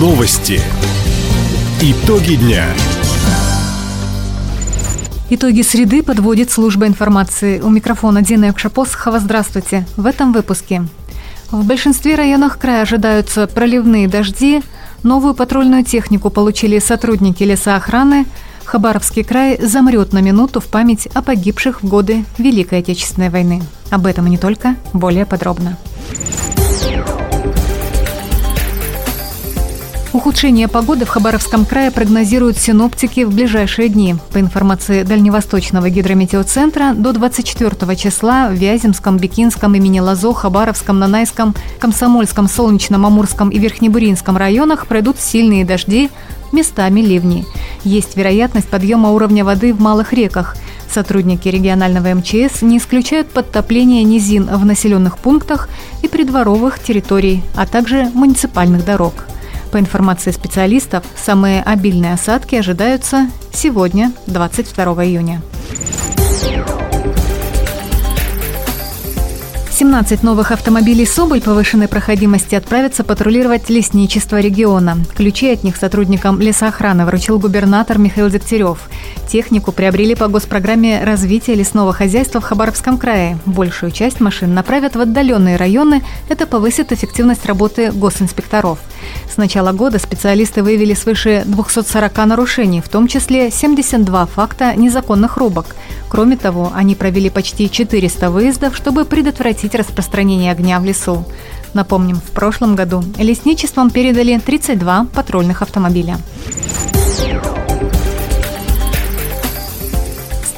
Новости. Итоги дня. Итоги среды подводит служба информации. У микрофона Дина Якшапосхова. Здравствуйте. В этом выпуске. В большинстве районов края ожидаются проливные дожди. Новую патрульную технику получили сотрудники лесоохраны. Хабаровский край замрет на минуту в память о погибших в годы Великой Отечественной войны. Об этом и не только, более подробно. Ухудшение погоды в Хабаровском крае прогнозируют синоптики в ближайшие дни. По информации Дальневосточного гидрометеоцентра, до 24 числа в Вяземском, Бикинском, имени Лазо, Хабаровском, Нанайском, Комсомольском, Солнечном, Амурском и Верхнебуринском районах пройдут сильные дожди, местами ливни. Есть вероятность подъема уровня воды в малых реках. Сотрудники регионального МЧС не исключают подтопление низин в населенных пунктах и придворовых территорий, а также муниципальных дорог. По информации специалистов, самые обильные осадки ожидаются сегодня, 22 июня. 17 новых автомобилей «Соболь» повышенной проходимости отправятся патрулировать лесничество региона. Ключи от них сотрудникам лесоохраны вручил губернатор Михаил Дегтярев. Технику приобрели по госпрограмме развития лесного хозяйства в Хабаровском крае. Большую часть машин направят в отдаленные районы. Это повысит эффективность работы госинспекторов. С начала года специалисты выявили свыше 240 нарушений, в том числе 72 факта незаконных рубок. Кроме того, они провели почти 400 выездов, чтобы предотвратить распространение огня в лесу. Напомним, в прошлом году лесничеством передали 32 патрульных автомобиля.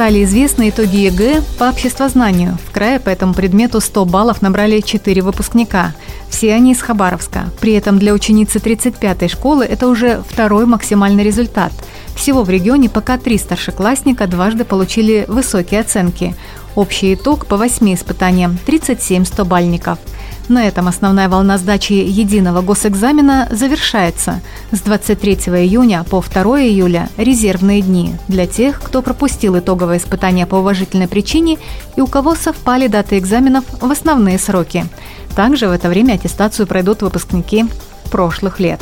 Стали известны итоги ЕГЭ по обществознанию. В крае по этому предмету 100 баллов набрали 4 выпускника. Все они из Хабаровска. При этом для ученицы 35-й школы это уже второй максимальный результат. Всего в регионе пока три старшеклассника дважды получили высокие оценки. Общий итог по восьми испытаниям – 37 100-бальников. На этом основная волна сдачи единого госэкзамена завершается. С 23 июня по 2 июля – резервные дни для тех, кто пропустил итоговое испытание по уважительной причине и у кого совпали даты экзаменов в основные сроки. Также в это время аттестацию пройдут выпускники прошлых лет.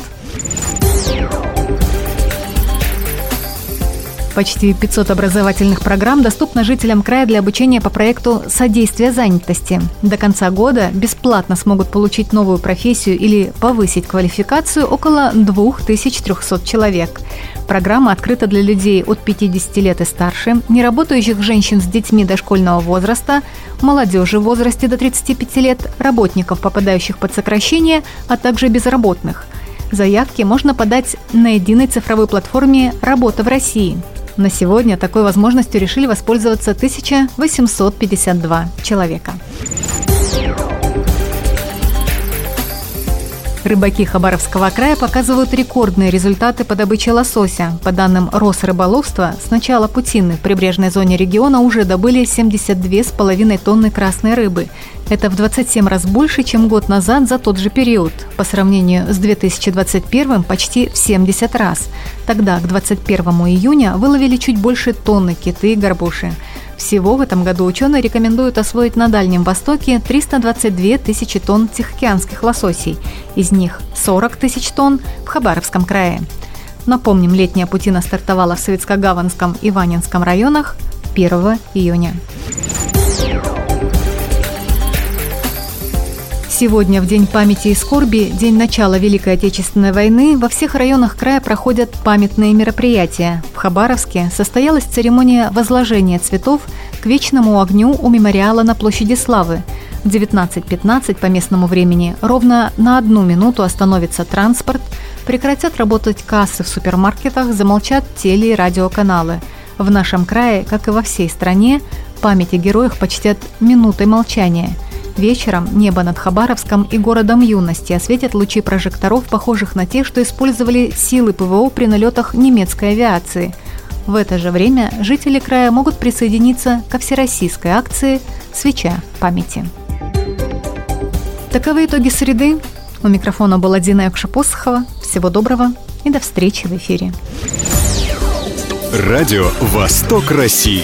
Почти 500 образовательных программ доступно жителям края для обучения по проекту «Содействие занятости». До конца года бесплатно смогут получить новую профессию или повысить квалификацию около 2300 человек. Программа открыта для людей от 50 лет и старше, неработающих женщин с детьми дошкольного возраста, молодежи в возрасте до 35 лет, работников, попадающих под сокращение, а также безработных. Заявки можно подать на единой цифровой платформе «Работа в России». На сегодня такой возможностью решили воспользоваться 1852 человека. Рыбаки Хабаровского края показывают рекордные результаты по добыче лосося. По данным Росрыболовства, с начала путины в прибрежной зоне региона уже добыли 72,5 тонны красной рыбы. Это в 27 раз больше, чем год назад за тот же период. По сравнению с 2021 почти в 70 раз. Тогда, к 21 июня, выловили чуть больше тонны киты и горбуши. Всего в этом году ученые рекомендуют освоить на Дальнем Востоке 322 тысячи тонн тихоокеанских лососей. Из них 40 тысяч тонн в Хабаровском крае. Напомним, летняя путина стартовала в Советско-Гаванском и Ванинском районах 1 июня. Сегодня, в День памяти и скорби, день начала Великой Отечественной войны, во всех районах края проходят памятные мероприятия. В Хабаровске состоялась церемония возложения цветов к вечному огню у мемориала на площади Славы. В 19.15 по местному времени ровно на одну минуту остановится транспорт, прекратят работать кассы в супермаркетах, замолчат теле- и радиоканалы. В нашем крае, как и во всей стране, память о героях почтят минутой молчания – Вечером небо над Хабаровском и городом юности осветят лучи прожекторов, похожих на те, что использовали силы ПВО при налетах немецкой авиации. В это же время жители края могут присоединиться ко всероссийской акции «Свеча памяти». Таковы итоги среды. У микрофона была Дина Якшапосхова. Всего доброго и до встречи в эфире. Радио «Восток России».